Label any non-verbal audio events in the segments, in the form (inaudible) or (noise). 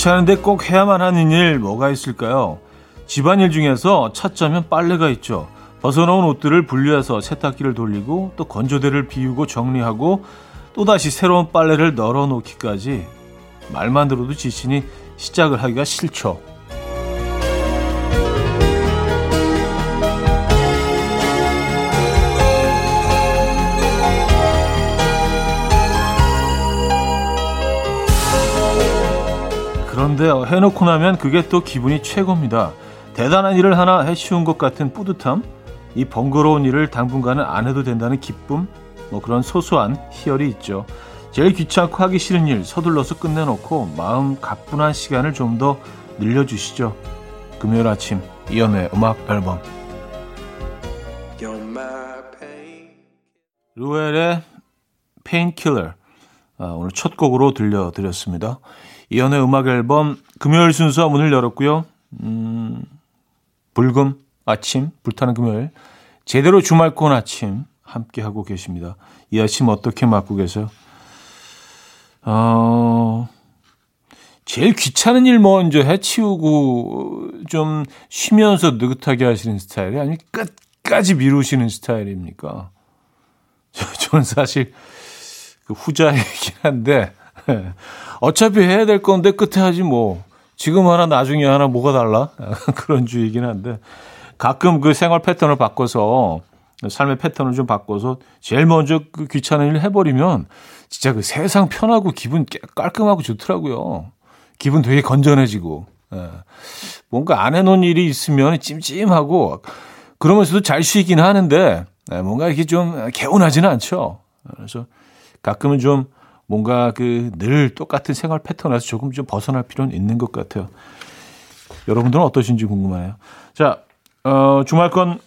귀찮은데 꼭 해야만 하는 일 뭐가 있을까요? 집안일 중에서 찾자면 빨래가 있죠. 벗어놓은 옷들을 분리해서 세탁기를 돌리고 또 건조대를 비우고 정리하고 또다시 새로운 빨래를 널어놓기까지 말만 들어도 지치니 시작을 하기가 싫죠. 그런데 해놓고 나면 그게 또 기분이 최고입니다. 대단한 일을 하나 해치운 것 같은 뿌듯함, 이 번거로운 일을 당분간은 안 해도 된다는 기쁨, 뭐 그런 소소한 희열이 있죠. 제일 귀찮고 하기 싫은 일 서둘러서 끝내놓고 마음 가뿐한 시간을 좀 더 늘려주시죠. 금요일 아침 이연의 음악 앨범 루엘의 Painkiller 아, 오늘 첫 곡으로 들려드렸습니다. 이현우의 음악 앨범 금요일 순서 문을 열었고요. 음, 불금 아침, 불타는 금요일 제대로 주말권 아침 함께 하고 계십니다. 이 아침 어떻게 맞고 계세요? 어, 제일 귀찮은 일 먼저 해치우고 좀 쉬면서 느긋하게 하시는 스타일이 아니면 끝까지 미루시는 스타일입니까? (laughs) 저는 사실 그 후자이긴 한데 어차피 해야 될 건데 끝에 하지 뭐 지금 하나 나중에 하나 뭐가 달라 (laughs) 그런 주의긴 한데 가끔 그 생활 패턴을 바꿔서 삶의 패턴을 좀 바꿔서 제일 먼저 그 귀찮은 일을 해버리면 진짜 그 세상 편하고 기분 깔끔하고 좋더라고요. 기분 되게 건전해지고. 예. 뭔가 안 해놓은 일이 있으면 찜찜하고 그러면서도 잘 쉬긴 하는데 예, 뭔가 이렇게 좀 개운하지는 않죠. 그래서 가끔은 좀 뭔가 그 늘 똑같은 생활 패턴에서 조금 좀 벗어날 필요는 있는 것 같아요. 여러분들은 어떠신지 궁금해요. 자, 어, 주말권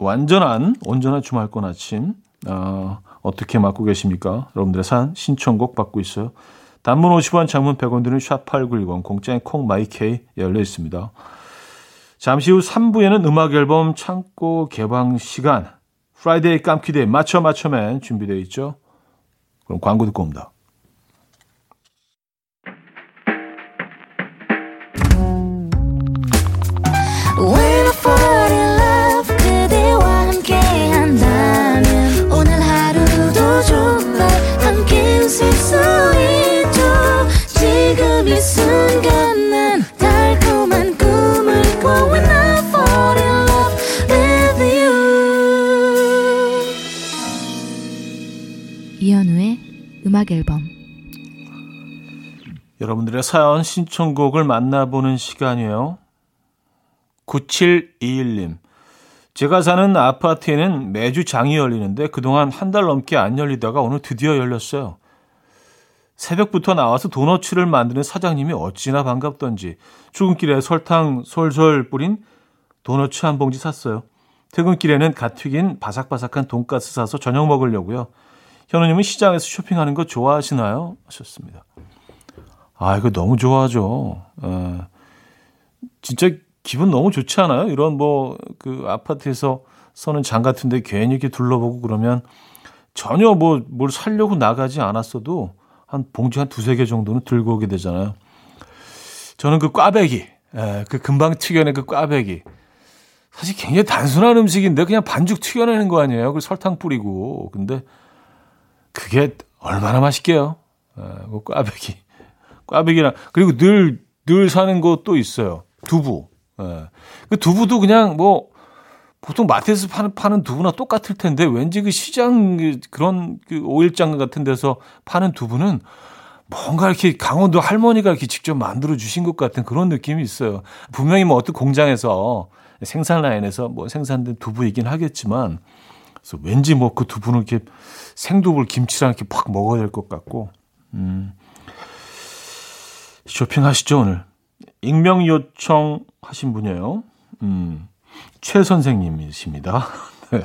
완전한 온전한 주말권 아침 어, 어떻게 맞고 계십니까? 여러분들의 산 신청곡 받고 있어요. 단문 50원, 장문 100원 드는 샵8910 공짜인 콩 마이케이 열려 있습니다. 잠시 후 3부에는 음악 앨범 창고 개방 시간 Friday 깜퀴데이 맞춰 맞춰맨 준비되어 있죠. 그럼 광고 듣고 옵니다. 여러분들의 사연 신청곡을 만나보는 시간이에요. 9721님. 제가 사는 아파트에는 매주 장이 열리는데 그동안 한 달 넘게 안 열리다가 오늘 드디어 열렸어요. 새벽부터 나와서 도너츠를 만드는 사장님이 어찌나 반갑던지 출근길에 설탕 솔솔 뿌린 도너츠 한 봉지 샀어요. 퇴근길에는 갓 튀긴 바삭바삭한 돈가스 사서 저녁 먹으려고요. 현우님은 시장에서 쇼핑하는 거 좋아하시나요? 하셨습니다. 아, 이거 너무 좋아하죠. 에, 예. 진짜 기분 너무 좋지 않아요? 이런 뭐, 그 아파트에서 서는 장 같은데 괜히 이렇게 둘러보고 그러면 전혀 뭐, 뭘 살려고 나가지 않았어도 한 봉지 한 두세 개 정도는 들고 오게 되잖아요. 저는 그 꽈배기, 에, 예, 그 금방 튀겨낸 그 꽈배기. 사실 굉장히 단순한 음식인데 그냥 반죽 튀겨내는 거 아니에요? 그 설탕 뿌리고. 근데 그게 얼마나 맛있게요. 어, 그 꽈배기. 꽈배기랑, 그리고 늘, 늘 사는 것도 있어요. 두부. 예. 그 두부도 그냥 뭐, 보통 마트에서 파는, 파는 두부나 똑같을 텐데, 왠지 그 시장, 그 그런 그 오일장 같은 데서 파는 두부는 뭔가 이렇게 강원도 할머니가 이렇게 직접 만들어 주신 것 같은 그런 느낌이 있어요. 분명히 뭐 어떤 공장에서 생산 라인에서 뭐 생산된 두부이긴 하겠지만, 그래서 왠지 뭐 그 두부는 이렇게 생두부를 김치랑 이렇게 팍 먹어야 될 것 같고, 음. 쇼핑하시죠, 오늘. 익명 요청하신 분이에요. 음. 최 선생님이십니다. (laughs) 네.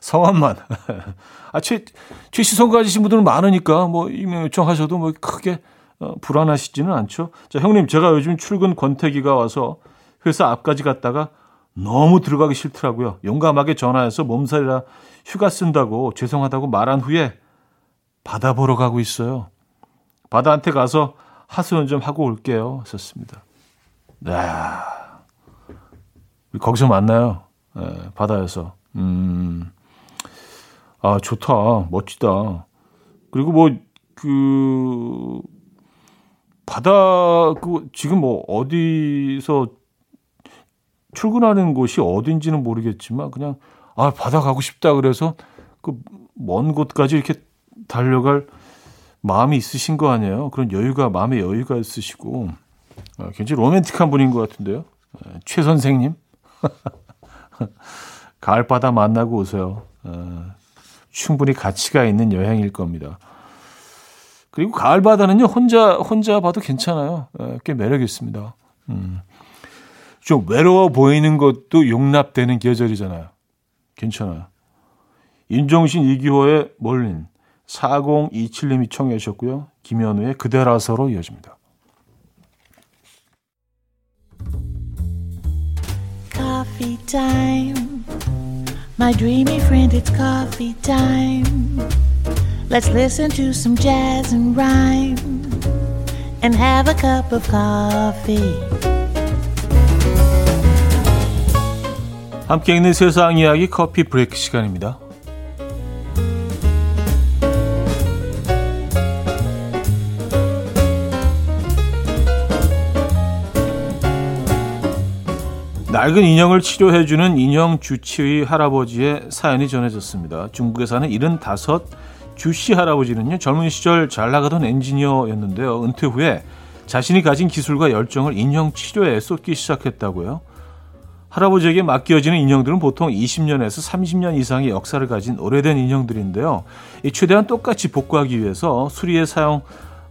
성함만. (laughs) 아, 최, 최시성 가지신 분들은 많으니까, 뭐, 익명 요청하셔도 뭐, 크게, 어, 불안하시지는 않죠. 자, 형님, 제가 요즘 출근 권태기가 와서 회사 앞까지 갔다가 너무 들어가기 싫더라고요. 용감하게 전화해서 몸살이라 휴가 쓴다고 죄송하다고 말한 후에 바다 보러 가고 있어요. 바다한테 가서 하수연 좀 하고 올게요. 썼습니다. 야 거기서 만나요. 네, 바다에서. 음, 아, 좋다. 멋지다. 그리고 뭐, 그, 바다, 그, 지금 뭐, 어디서 출근하는 곳이 어딘지는 모르겠지만, 그냥, 아, 바다 가고 싶다. 그래서, 그, 먼 곳까지 이렇게 달려갈 마음이 있으신 거 아니에요? 그런 여유가, 마음의 여유가 있으시고, 아, 굉장히 로맨틱한 분인 것 같은데요. 아, 최 선생님. (laughs) 가을바다 만나고 오세요. 아, 충분히 가치가 있는 여행일 겁니다. 그리고 가을바다는요, 혼자, 혼자 봐도 괜찮아요. 아, 꽤 매력 있습니다. 음. 좀 외로워 보이는 것도 용납되는 계절이잖아요. 괜찮아요. 윤종신 이기호의 몰린 4027님이 청해 주셨고요. 김현우의 그대라서로 이어집니다. Coffee time. My dreamy friend, it's coffee time. Let's listen to some jazz and rhyme and have a cup of coffee. 함께 있는 세상 이야기 커피 브레이크 시간입니다. 낡은 인형을 치료해주는 인형 주치의 할아버지의 사연이 전해졌습니다. 중국에 사는 75 주씨 할아버지는요, 젊은 시절 잘 나가던 엔지니어였는데요. 은퇴 후에 자신이 가진 기술과 열정을 인형 치료에 쏟기 시작했다고요. 할아버지에게 맡겨지는 인형들은 보통 20년에서 30년 이상의 역사를 가진 오래된 인형들인데요. 이 최대한 똑같이 복구하기 위해서 수리에 사용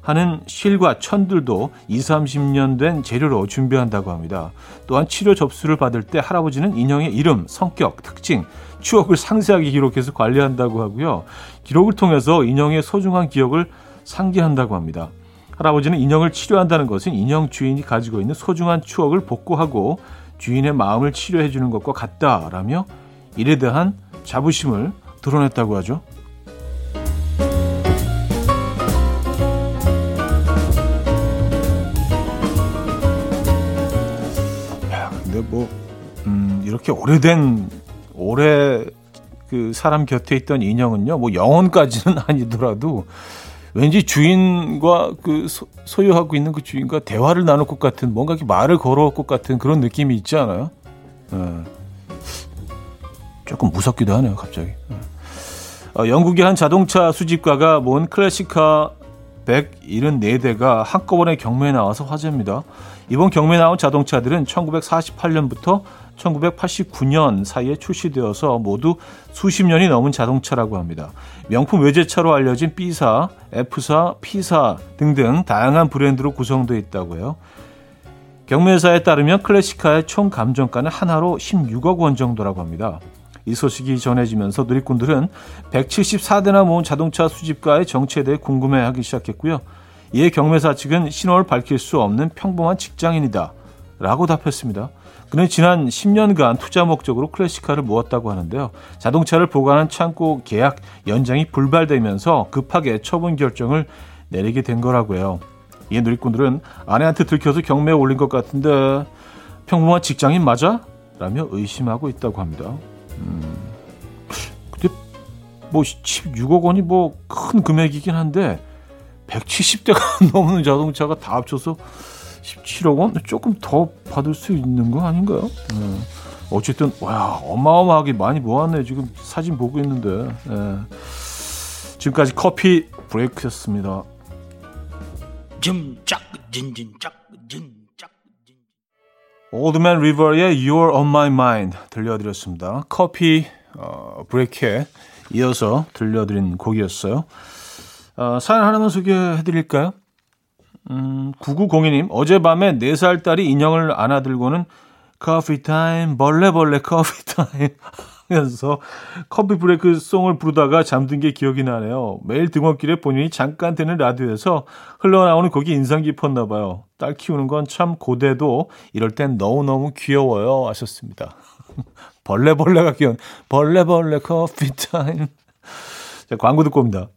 하는 실과 천들도 20, 30년 된 재료로 준비한다고 합니다. 또한 치료 접수를 받을 때 할아버지는 인형의 이름, 성격, 특징, 추억을 상세하게 기록해서 관리한다고 하고요. 기록을 통해서 인형의 소중한 기억을 상기한다고 합니다. 할아버지는 인형을 치료한다는 것은 인형 주인이 가지고 있는 소중한 추억을 복구하고 주인의 마음을 치료해 주는 것과 같다라며 일에 대한 자부심을 드러냈다고 하죠. 이렇게 오래된 오래 그 사람 곁에 있던 인형은요, 뭐 영혼까지는 (laughs) 아니더라도 왠지 주인과 그 소, 유하고 있는 그 주인과 대화를 나눌 것 같은 뭔가 이렇게 말을 걸어올 것 같은 그런 느낌이 있지 않아요? 네. 조금 무섭기도 하네요, 갑자기. 네. 어, 영국의 한 자동차 수집가가 모은 클래식카 174대가 한꺼번에 경매에 나와서 화제입니다. 이번 경매에 나온 자동차들은 1948년부터 1989년 사이에 출시되어서 모두 수십 년이 넘은 자동차라고 합니다. 명품 외제차로 알려진 B사, F사, P사 등등 다양한 브랜드로 구성되어 있다고 해요. 경매사에 따르면 클래식카의 총 감정가는 하나로 16억 원 정도라고 합니다. 이 소식이 전해지면서 누리꾼들은 174대나 모은 자동차 수집가의 정체에 대해 궁금해하기 시작했고요. 이에 경매사 측은 신원을 밝힐 수 없는 평범한 직장인이다 라고 답했습니다. 그는 지난 10년간 투자 목적으로 클래식카를 모았다고 하는데요. 자동차를 보관한 창고 계약 연장이 불발되면서 급하게 처분 결정을 내리게 된 거라고 해요. 이에 누리꾼들은 아내한테 들켜서 경매에 올린 것 같은데 평범한 직장인 맞아? 라며 의심하고 있다고 합니다. 음, 근데 뭐 16억 원이 뭐 큰 금액이긴 한데 170대가 (laughs) 넘는 자동차가 다 합쳐서 17억 원? 조금 더 받을 수 있는 거 아닌가요? 네. 어쨌든 와 어마어마하게 많이 모았네 지금 사진 보고 있는데 네. 지금까지 커피 브레이크였습니다. 줌짝 진진짝 진짝 Old Man River의 You're on My Mind 들려드렸습니다. 커피 어, 브레이크에 이어서 들려드린 곡이었어요. 어, 사연 하나만 소개해드릴까요? 음, 9902님, 어젯밤에 4살 딸이 인형을 안아들고는 커피 타임, 벌레벌레 커피 타임 하면서 커피 브레이크 송을 부르다가 잠든 게 기억이 나네요. 매일 등원길에 본인이 잠깐 듣는 라디오에서 흘러나오는 곡이 인상 깊었나 봐요. 딸 키우는 건 참 고돼도 이럴 땐 너무너무 귀여워요 하셨습니다. (laughs) 벌레벌레가 귀여운 벌레벌레 커피 타임. 자, 광고 듣고 옵니다.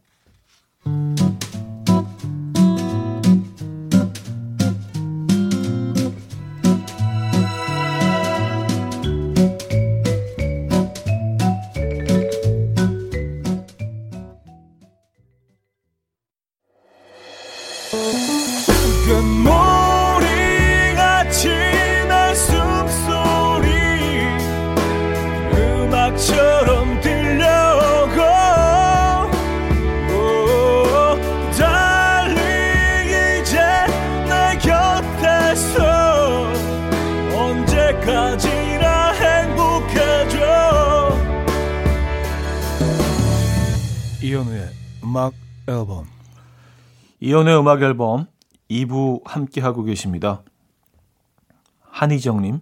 음악 앨범 이연의 음악 앨범 2부 함께하고 계십니다. 한희정님,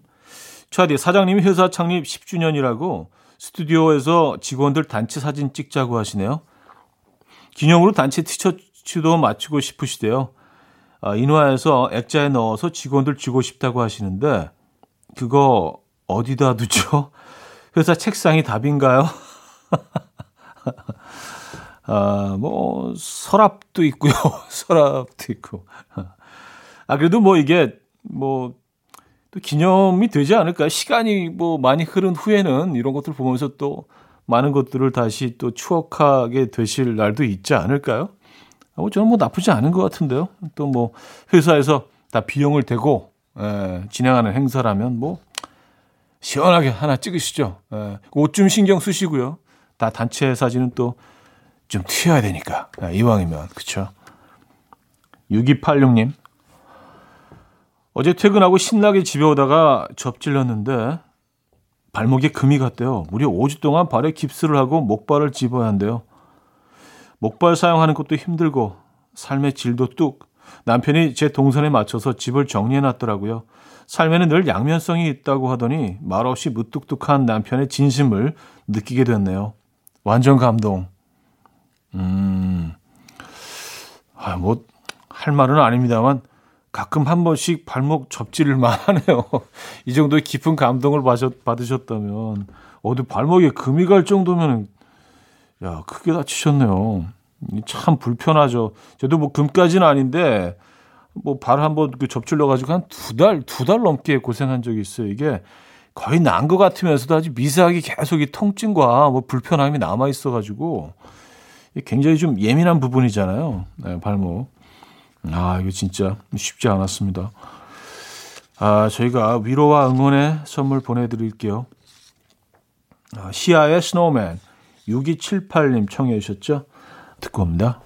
차디 사장님이 회사 창립 10주년이라고 스튜디오에서 직원들 단체 사진 찍자고 하시네요. 기념으로 단체 티셔츠도 맞추고 싶으시대요. 아, 인화해서 액자에 넣어서 직원들 주고 싶다고 하시는데 그거 어디다 두죠? (laughs) 회사 책상이 답인가요? (laughs) 아, 뭐, 서랍도 있고요. (laughs) 서랍도 있고. 아, 그래도 뭐 이게, 뭐, 또 기념이 되지 않을까요? 시간이 뭐 많이 흐른 후에는 이런 것들 보면서 또 많은 것들을 다시 또 추억하게 되실 날도 있지 않을까요? 아, 뭐 저는 뭐 나쁘지 않은 것 같은데요. 또 뭐 회사에서 다 비용을 대고 에, 진행하는 행사라면 뭐 시원하게 하나 찍으시죠. 옷좀 신경 쓰시고요. 다 단체 사진은 또 좀 튀어야 되니까. 아, 이왕이면. 그쵸? 6286님. 어제 퇴근하고 신나게 집에 오다가 접질렀는데 발목에 금이 갔대요. 무려 5주 동안 발에 깁스를 하고 목발을 집어야 한대요. 목발 사용하는 것도 힘들고 삶의 질도 뚝. 남편이 제 동선에 맞춰서 집을 정리해 놨더라고요. 삶에는 늘 양면성이 있다고 하더니 말없이 무뚝뚝한 남편의 진심을 느끼게 됐네요. 완전 감동. 음, 아, 뭐, 할 말은 아닙니다만, 가끔 한 번씩 발목 접질만 (laughs) 하네요. 이 정도의 깊은 감동을 받으셨 다면, 어디 발목에 금이 갈 정도면, 야, 크게 다치셨네요. 참 불편하죠. 저도 뭐 금까지는 아닌데, 뭐 발 한번 그 접질러가지고 한 두 달, 두 달 넘게 고생한 적이 있어요. 이게 거의 난 것 같으면서도 아주 미세하게 계속 이 통증과 뭐 불편함이 남아 있어가지고, 굉장히 좀 예민한 부분이잖아요. 네, 발목. 아, 이거 진짜 쉽지 않았습니다. 아, 저희가 위로와 응원의 선물 보내드릴게요. 아, 시아의 스노우맨 6278님 청해 주셨죠? 듣고 옵니다.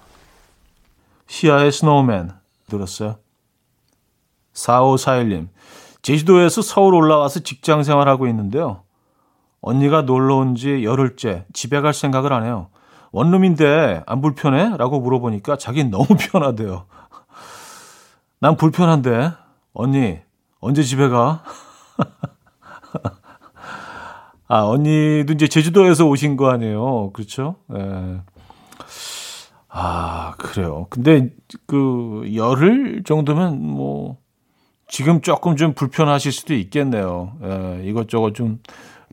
시아의 Snowman 들었어요. 4541님 제주도에서 서울 올라와서 직장 생활하고 있는데요. 언니가 놀러 온 지 열흘째 집에 갈 생각을 안 해요. 원룸인데 안 불편해? 라고 물어보니까 자기는 너무 (laughs) 편하대요. 난 불편한데. 언니, 언제 집에 가? (laughs) 아, 언니도 이제 제주도에서 오신 거 아니에요. 그렇죠? 예. 아, 그래요. 근데 그 열흘 정도면 뭐 지금 조금 좀 불편하실 수도 있겠네요. 예, 이것저것 좀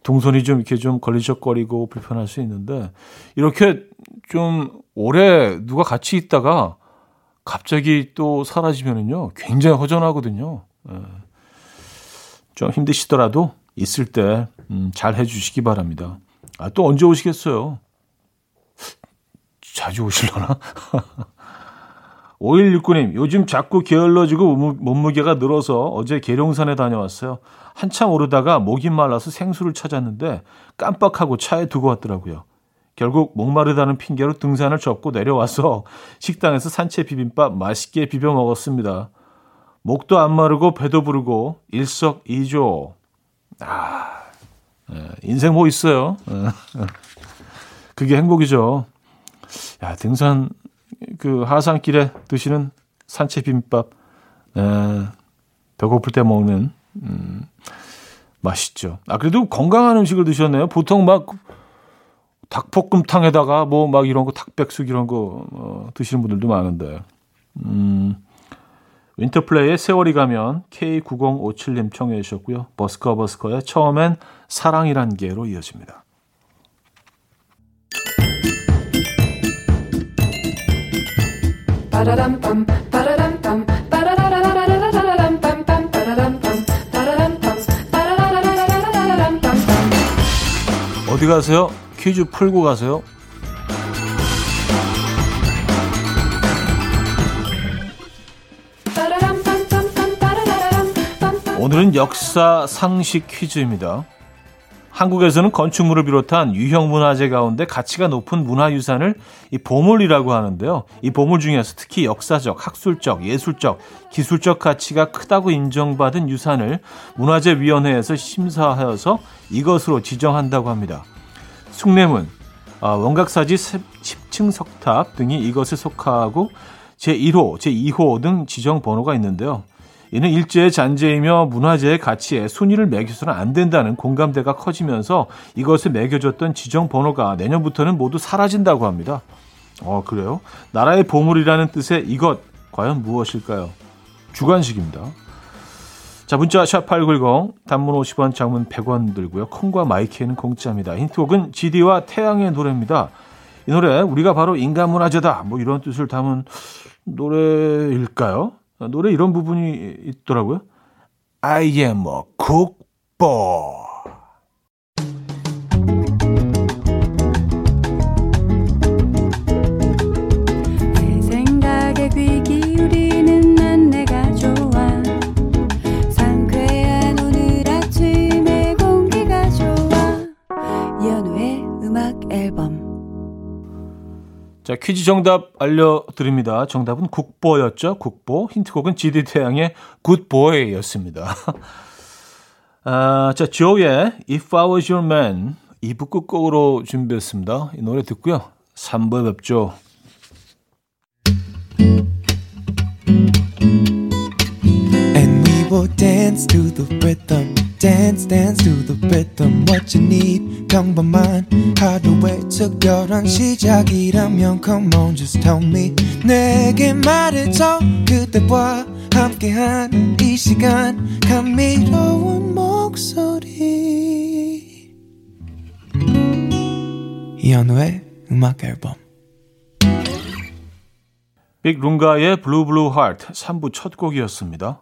동선이 좀 이렇게 좀 걸리적거리고 불편할 수 있는데 이렇게 좀 오래 누가 같이 있다가 갑자기 또 사라지면은요 굉장히 허전하거든요. 예. 좀 힘드시더라도 있을 때잘 음, 해주시기 바랍니다. 아, 또 언제 오시겠어요? 자주 오실려나? 5169님, (laughs) 요즘 자꾸 게을러지고 몸무게가 늘어서 어제 계룡산에 다녀왔어요. 한참 오르다가 목이 말라서 생수를 찾았는데 깜빡하고 차에 두고 왔더라고요. 결국 목마르다는 핑계로 등산을 접고 내려와서 식당에서 산채 비빔밥 맛있게 비벼 먹었습니다. 목도 안 마르고 배도 부르고 일석이조. 아, 예, 인생 뭐 있어요. 예. (laughs) 그게 행복이죠. 야, 등산 그 하산길에 드시는 산채 비빔밥, 에, 배고플 때 먹는 음, 맛있죠. 아 그래도 건강한 음식을 드셨네요. 보통 막 닭볶음탕에다가 뭐 막 이런 거 닭백숙 이런 거 어, 드시는 분들도 많은데. 음, 윈터플레이의 세월이 가면 K9057님 청해 주셨고요. 버스커 버스커의 처음엔 사랑이란 개로 이어집니다. 어디 가세요? 퀴즈 풀고 가세요. 오늘은 역사 상식 퀴즈입니다. 한국에서는 건축물을 비롯한 유형 문화재 가운데 가치가 높은 문화유산을 이 보물이라고 하는데요. 이 보물 중에서 특히 역사적, 학술적, 예술적, 기술적 가치가 크다고 인정받은 유산을 문화재위원회에서 심사하여서 이것으로 지정한다고 합니다. 숭례문, 아, 원각사지 10층 석탑 등이 이것에 속하고 제1호, 제2호 등 지정 번호가 있는데요. 이는 일제의 잔재이며 문화재의 가치에 순위를 매겨서는 안 된다는 공감대가 커지면서 이것에 매겨졌던 지정 번호가 내년부터는 모두 사라진다고 합니다. 어, 그래요? 나라의 보물이라는 뜻의 이것, 과연 무엇일까요? 주관식입니다. 자, 문자 샵8910, 단문 50원, 장문 100원 들고요. 콩과 마이케이는 공짜입니다. 힌트곡은 GD와 태양의 노래입니다. 이 노래, 우리가 바로 인간 문화재다. 뭐 이런 뜻을 담은 노래일까요? 노래 이런 부분이 있더라고요. I am a cookboy. 자, 퀴즈 정답 알려드립니다. 정답은 국보였죠. 국보. 힌트곡은 GD 태양의 굿보이였습니다. (laughs) 아, 자, 조의 If I Was Your Man 2부 끝곡으로 준비했습니다. 이 노래 듣고요. 3부에 뵙죠. Dance dance to the rhythm what you need. 평범한 하루의 특별한 시작이라면 come on just tell me. 내게 말해줘 그대와 함께한 이 시간. 감미로운 목소리. 이현우의 음악 앨범. 빅 룽가의 Blue Blue Heart 3부 첫 곡이었습니다.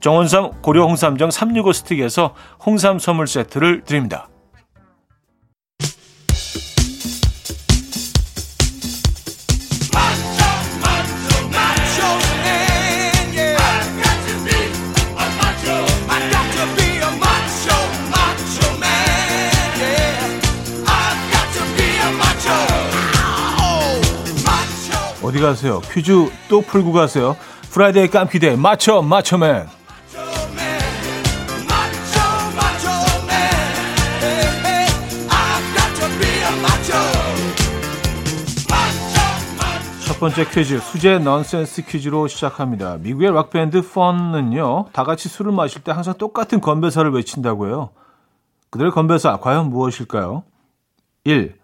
정원삼 고려 홍삼정 365 스틱에서 홍삼 선물 세트를 드립니다. 어디 가세요? 퀴즈 또 풀고 가세요. Friday 깜퀴데이 맞춰 맞춰맨. 번째 퀴즈 수제 넌센스 퀴즈로 시작합니다. 미국의 락 밴드 펀은요. 다 같이 술을 마실 때 항상 똑같은 건배사를 외친다고 해요. 그들의 건배사 과연 무엇일까요? 1.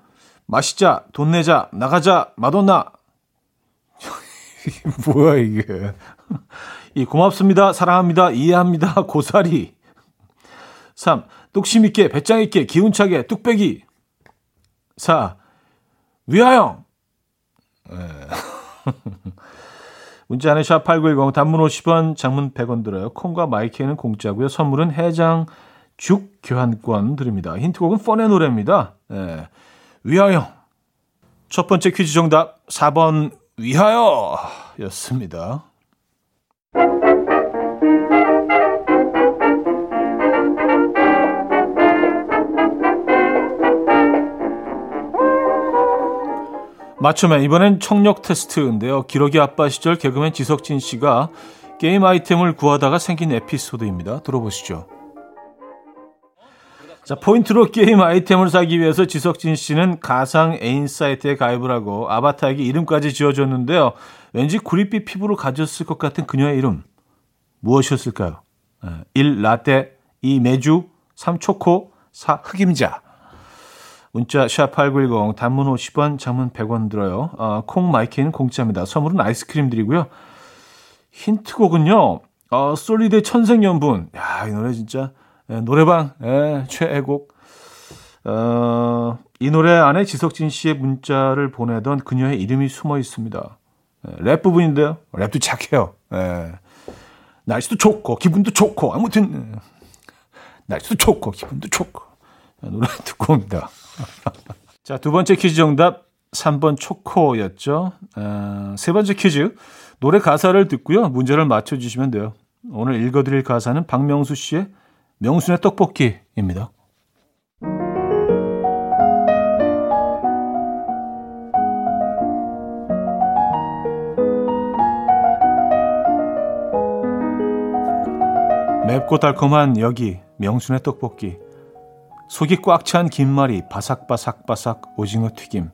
마시자, 돈 내자, 나가자, 마돈나. (laughs) 뭐야 이게. 이 고맙습니다, 사랑합니다, 이해합니다, 고사리. 3. 뚝심 있게, 배짱 있게, 기운차게, 뚝배기. 4. 위하영. 네. (laughs) 문자 안에 샵8910 단문 50원 장문 100원 들어요. 콩과 마이크는 공짜고요. 선물은 해장 죽 교환권 드립니다. 힌트곡은 펀의 노래입니다. 네. 위하여. 첫 번째 퀴즈 정답 4번 위하여 였습니다. 맞춤에 이번엔 청력 테스트인데요. 기러기 아빠 시절 개그맨 지석진 씨가 게임 아이템을 구하다가 생긴 에피소드입니다. 들어보시죠. 자, 포인트로 게임 아이템을 사기 위해서 지석진 씨는 가상 애인 사이트에 가입을 하고 아바타에게 이름까지 지어줬는데요. 왠지 구릿빛 피부를 가졌을 것 같은 그녀의 이름. 무엇이었을까요? 1. 라떼 2. 메주 3. 초코 4. 흑임자 문자 샵8910 단문 50원 장문 100원 들어요. 어, 콩 마이케이는 공짜입니다. 선물은 아이스크림 드리고요. 힌트곡은요. 어, 솔리드의 천생연분. 야, 이 노래 진짜 예, 노래방 예, 최애곡. 어, 이 노래 안에 지석진 씨의 문자를 보내던 그녀의 이름이 숨어 있습니다. 예, 랩 부분인데요. 랩도 착해요. 예. 날씨도 좋고 기분도 좋고 아무튼 예. 날씨도 좋고 기분도 좋고 노래 (laughs) 듣고 옵니다. 자, 두 번째 퀴즈 정답 3번 초코였죠. 어, 세 번째 퀴즈 노래 가사를 듣고요. 문제를 맞춰주시면 돼요. 오늘 읽어드릴 가사는 박명수 씨의 명순의 떡볶이입니다. 맵고 달콤한 여기 명순의 떡볶이 속이 꽉 찬 김말이 바삭바삭바삭 오징어 튀김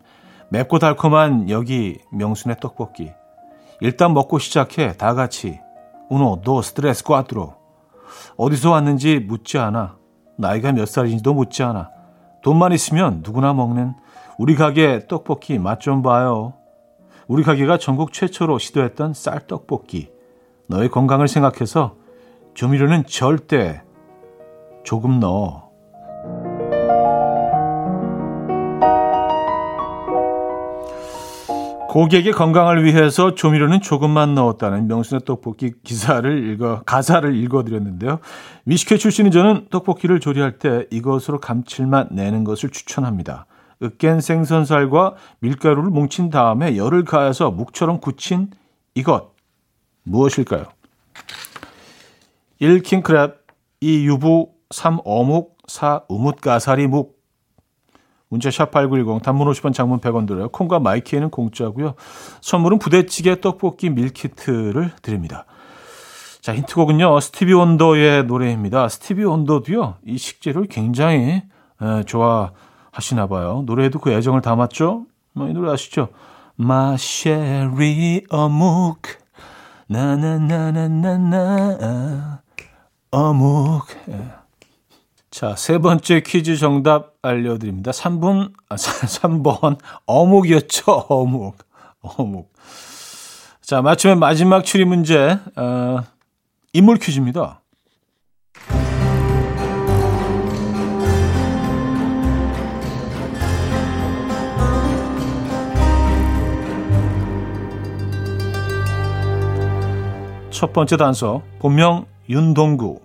맵고 달콤한 여기 명순의 떡볶이 일단 먹고 시작해 다 같이 우노 도 스트레스 꽈트로 어디서 왔는지 묻지 않아. 나이가 몇 살인지도 묻지 않아. 돈만 있으면 누구나 먹는 우리 가게 떡볶이 맛 좀 봐요. 우리 가게가 전국 최초로 시도했던 쌀떡볶이. 너의 건강을 생각해서 조미료는 절대 조금 넣어. 고객의 건강을 위해서 조미료는 조금만 넣었다는 명순의 떡볶이 기사를 읽어 가사를 읽어드렸는데요. 미식회 출신인 저는 떡볶이를 조리할 때 이것으로 감칠맛 내는 것을 추천합니다. 으깬 생선살과 밀가루를 뭉친 다음에 열을 가해서 묵처럼 굳힌 이것 무엇일까요? 1. 킹크랩 2. 유부 3. 어묵 4. 우뭇가사리 묵 문자 샵8910 단문 50원 장문 100원 들어요. 콩과 마이케이는 공짜고요. 선물은 부대찌개 떡볶이 밀키트를 드립니다. 자, 힌트곡은요. 스티비 원더의 노래입니다. 스티비 원더도요. 이 식재료를 굉장히 에, 좋아하시나 봐요. 노래에도 그 애정을 담았죠. 뭐, 이 노래 아시죠? 마쉐리 어묵 나나나나나나 어묵 예. 자, 세 번째 퀴즈 정답 알려드립니다. 3분, 아, (laughs) 3번, 어묵이었죠, 어묵. 어묵. 자, 맞추면 마지막 추리 문제, 어, 인물 퀴즈입니다. 첫 번째 단서, 본명 윤동구.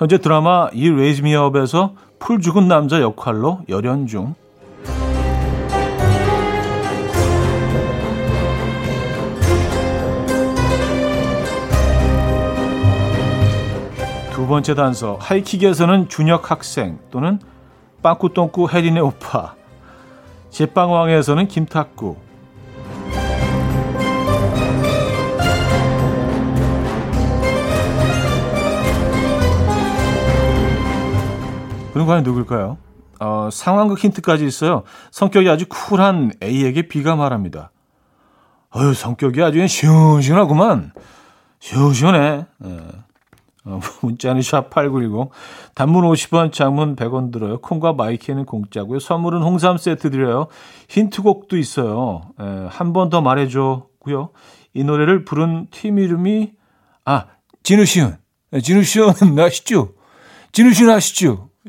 현재 드라마 You Raise Me Up에서 풀 죽은 남자 역할로 열연 중. 두 번째 단서 하이킥에서는 준혁 학생 또는 빵꾸똥꾸 해리의 오빠 제빵왕에서는 김탁구 그럼 과연 누굴까요? 어, 상황극 힌트까지 있어요. 성격이 아주 쿨한 A에게 B가 말합니다. 어휴, 성격이 아주 시원시원하구만. 시원시원해. 예. 어, (laughs) 문자는 샵8910. 단문 50원, 장문 100원 들어요. 콩과 my K는 공짜고요. 선물은 홍삼 세트 드려요. 힌트곡도 있어요. 예, 한번 더 말해줘고요. 이 노래를 부른 팀 이름이 아 진우시은. 예, 진우시은 (laughs) 아시죠? 진우시은 아시죠?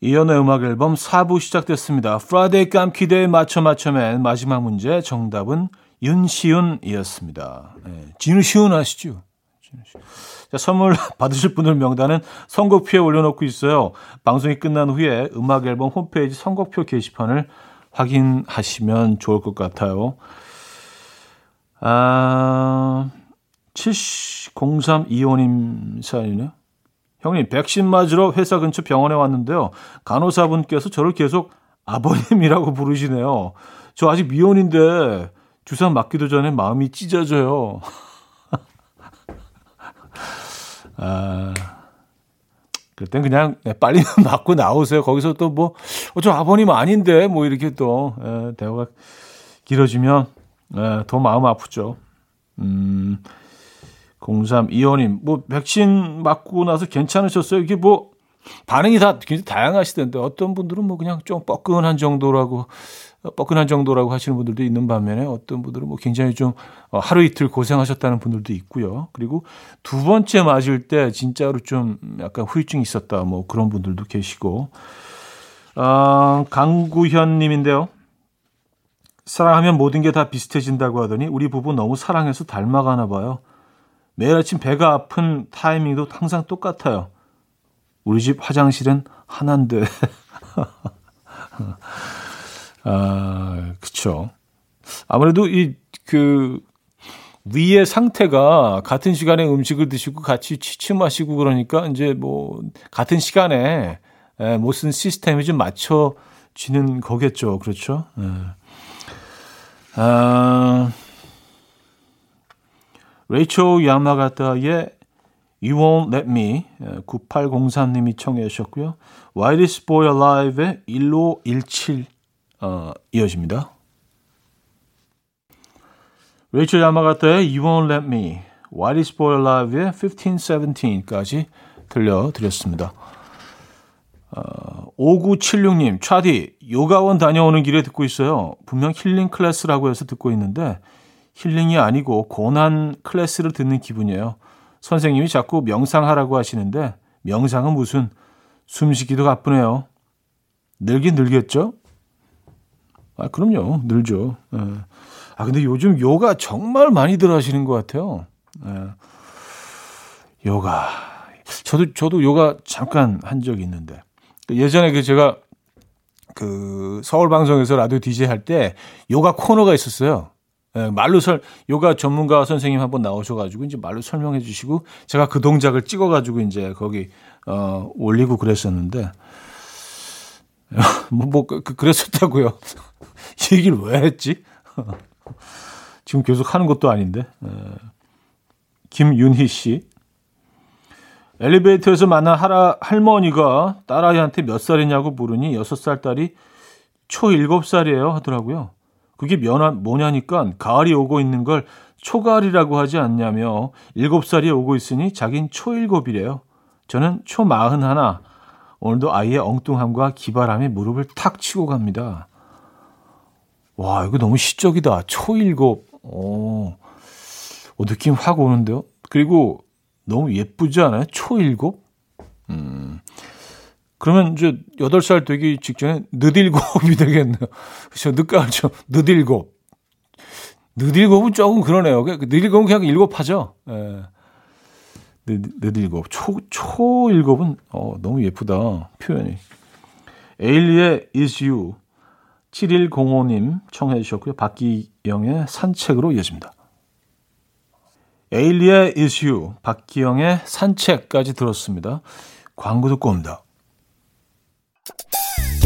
이연의 음악 앨범 4부 시작됐습니다. 프라데이 깜키대에 맞춰 맞춰맨 마지막 문제 정답은 윤시윤이었습니다. 네, 진시윤 아시죠? 진시윤. 자, 선물 (laughs) 받으실 분들 명단은 선곡표에 올려놓고 있어요. 방송이 끝난 후에 음악 앨범 홈페이지 선곡표 게시판을 확인하시면 좋을 것 같아요. 아, 700325님 사연이네요. 형님, 백신 맞으러 회사 근처 병원에 왔는데요. 간호사분께서 저를 계속 아버님이라고 부르시네요. 저 아직 미혼인데 주사 맞기도 전에 마음이 찢어져요. (laughs) 아, 그럴 땐 그냥 네, 빨리 (laughs) 맞고 나오세요. 거기서 또 뭐, 어, 저 아버님 아닌데, 뭐 이렇게 또, 에, 대화가 길어지면, 에, 더 마음 아프죠. 음, 0325님, 뭐, 백신 맞고 나서 괜찮으셨어요? 이게 뭐, 반응이 다 굉장히 다양하시던데, 어떤 분들은 뭐 그냥 좀 뻐근한 정도라고, 뻐근한 정도라고 하시는 분들도 있는 반면에 어떤 분들은 뭐 굉장히 좀 어, 하루 이틀 고생하셨다는 분들도 있고요. 그리고 두 번째 맞을 때 진짜로 좀 약간 후유증이 있었다, 뭐 그런 분들도 계시고, 어, 강구현 님인데요. 사랑하면 모든 게 다 비슷해진다고 하더니 우리 부부 너무 사랑해서 닮아가나 봐요. 매일 아침 배가 아픈 타이밍도 항상 똑같아요. 우리 집 화장실은 하나인데. (laughs) 아, 그쵸. 아무래도 이, 그, 위의 상태가 같은 시간에 음식을 드시고 같이 취침하시고 그러니까 이제 뭐, 같은 시간에 에, 무슨 시스템이 좀 맞춰지는 거겠죠. 그렇죠. 에. 아, 레이초 야마가타의 You Won't Let Me 9803님이 청해 주셨고요. Wildest Boy Alive의 1517 어, 이어집니다. 레이첼 야마가타의 You Won't Let Me, Wildest Boy Alive의 1517까지 들려드렸습니다. 어, 5976님, 차디, 요가원 다녀오는 길에 듣고 있어요. 분명 힐링 클래스라고 해서 듣고 있는데 힐링이 아니고 고난 클래스를 듣는 기분이에요. 선생님이 자꾸 명상하라고 하시는데 명상은 무슨 숨쉬기도 가쁘네요. 늘긴 늘겠죠? 아, 그럼요. 늘죠. 예. 아, 근데 요즘 요가 정말 많이들 하시는 것 같아요. 예. 요가. 저도, 저도 요가 잠깐 한 적이 있는데. 예전에 그 제가 그 서울 방송에서 라디오 DJ 할 때 요가 코너가 있었어요. 예, 말로 설 요가 전문가 선생님 한번 나오셔가지고 이제 말로 설명해 주시고 제가 그 동작을 찍어가지고 이제 거기 어 올리고 그랬었는데 (laughs) 뭐, 뭐 그, 그랬었다고요. 이 (laughs) 얘기를 왜 했지? (laughs) 지금 계속 하는 것도 아닌데. 에, 김윤희 씨. 엘리베이터에서 만난 하라, 할머니가 딸아이한테 몇 살이냐고 물으니 여섯 살 딸이 초 일곱 살이에요 하더라고요. 그게 면하, 뭐냐니까 가을이 오고 있는 걸 초가을이라고 하지 않냐며 일곱 살이 오고 있으니 자긴 초일곱이래요. 저는 초 마흔 하나. 오늘도 아이의 엉뚱함과 기발함에 무릎을 탁 치고 갑니다. 와, 이거 너무 시적이다. 초일곱. 오, 오 느낌 확 오는데요. 그리고 너무 예쁘지 않아요? 초일곱? 음. 그러면 이제 8살 되기 직전에 늦일곱이 (laughs) 되겠네요. 그렇죠. 늦가을죠. 늦일곱. 늦일곱은 조금 그러네요. 늦일곱은 그냥 일곱 하죠. 예. 늦, 늦일곱. 초, 초일곱은, 어, 너무 예쁘다. 표현이. 에일리의 Is You. 7105님 청해 주셨고요. 박기영의 산책으로 이어집니다. 에일리의 Is You, 박기영의 산책까지 들었습니다. 광고 듣고 옵니다.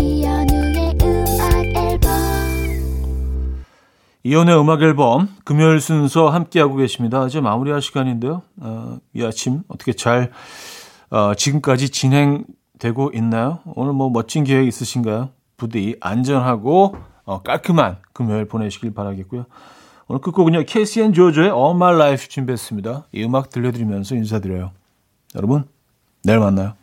이연우의 음악 앨범 이연의 음악 앨범 금요일 순서 함께하고 계십니다. 이제 마무리할 시간인데요. 어, 이 아침 어떻게 잘 어, 지금까지 진행되고 있나요? 오늘 뭐 멋진 계획 있으신가요? 부디 안전하고 어, 깔끔한 금요일 보내시길 바라겠고요. 오늘 끝곡은요. 앤 조조의 All My Life 준비했습니다. 이 음악 들려드리면서 인사드려요. 여러분, 내일 만나요.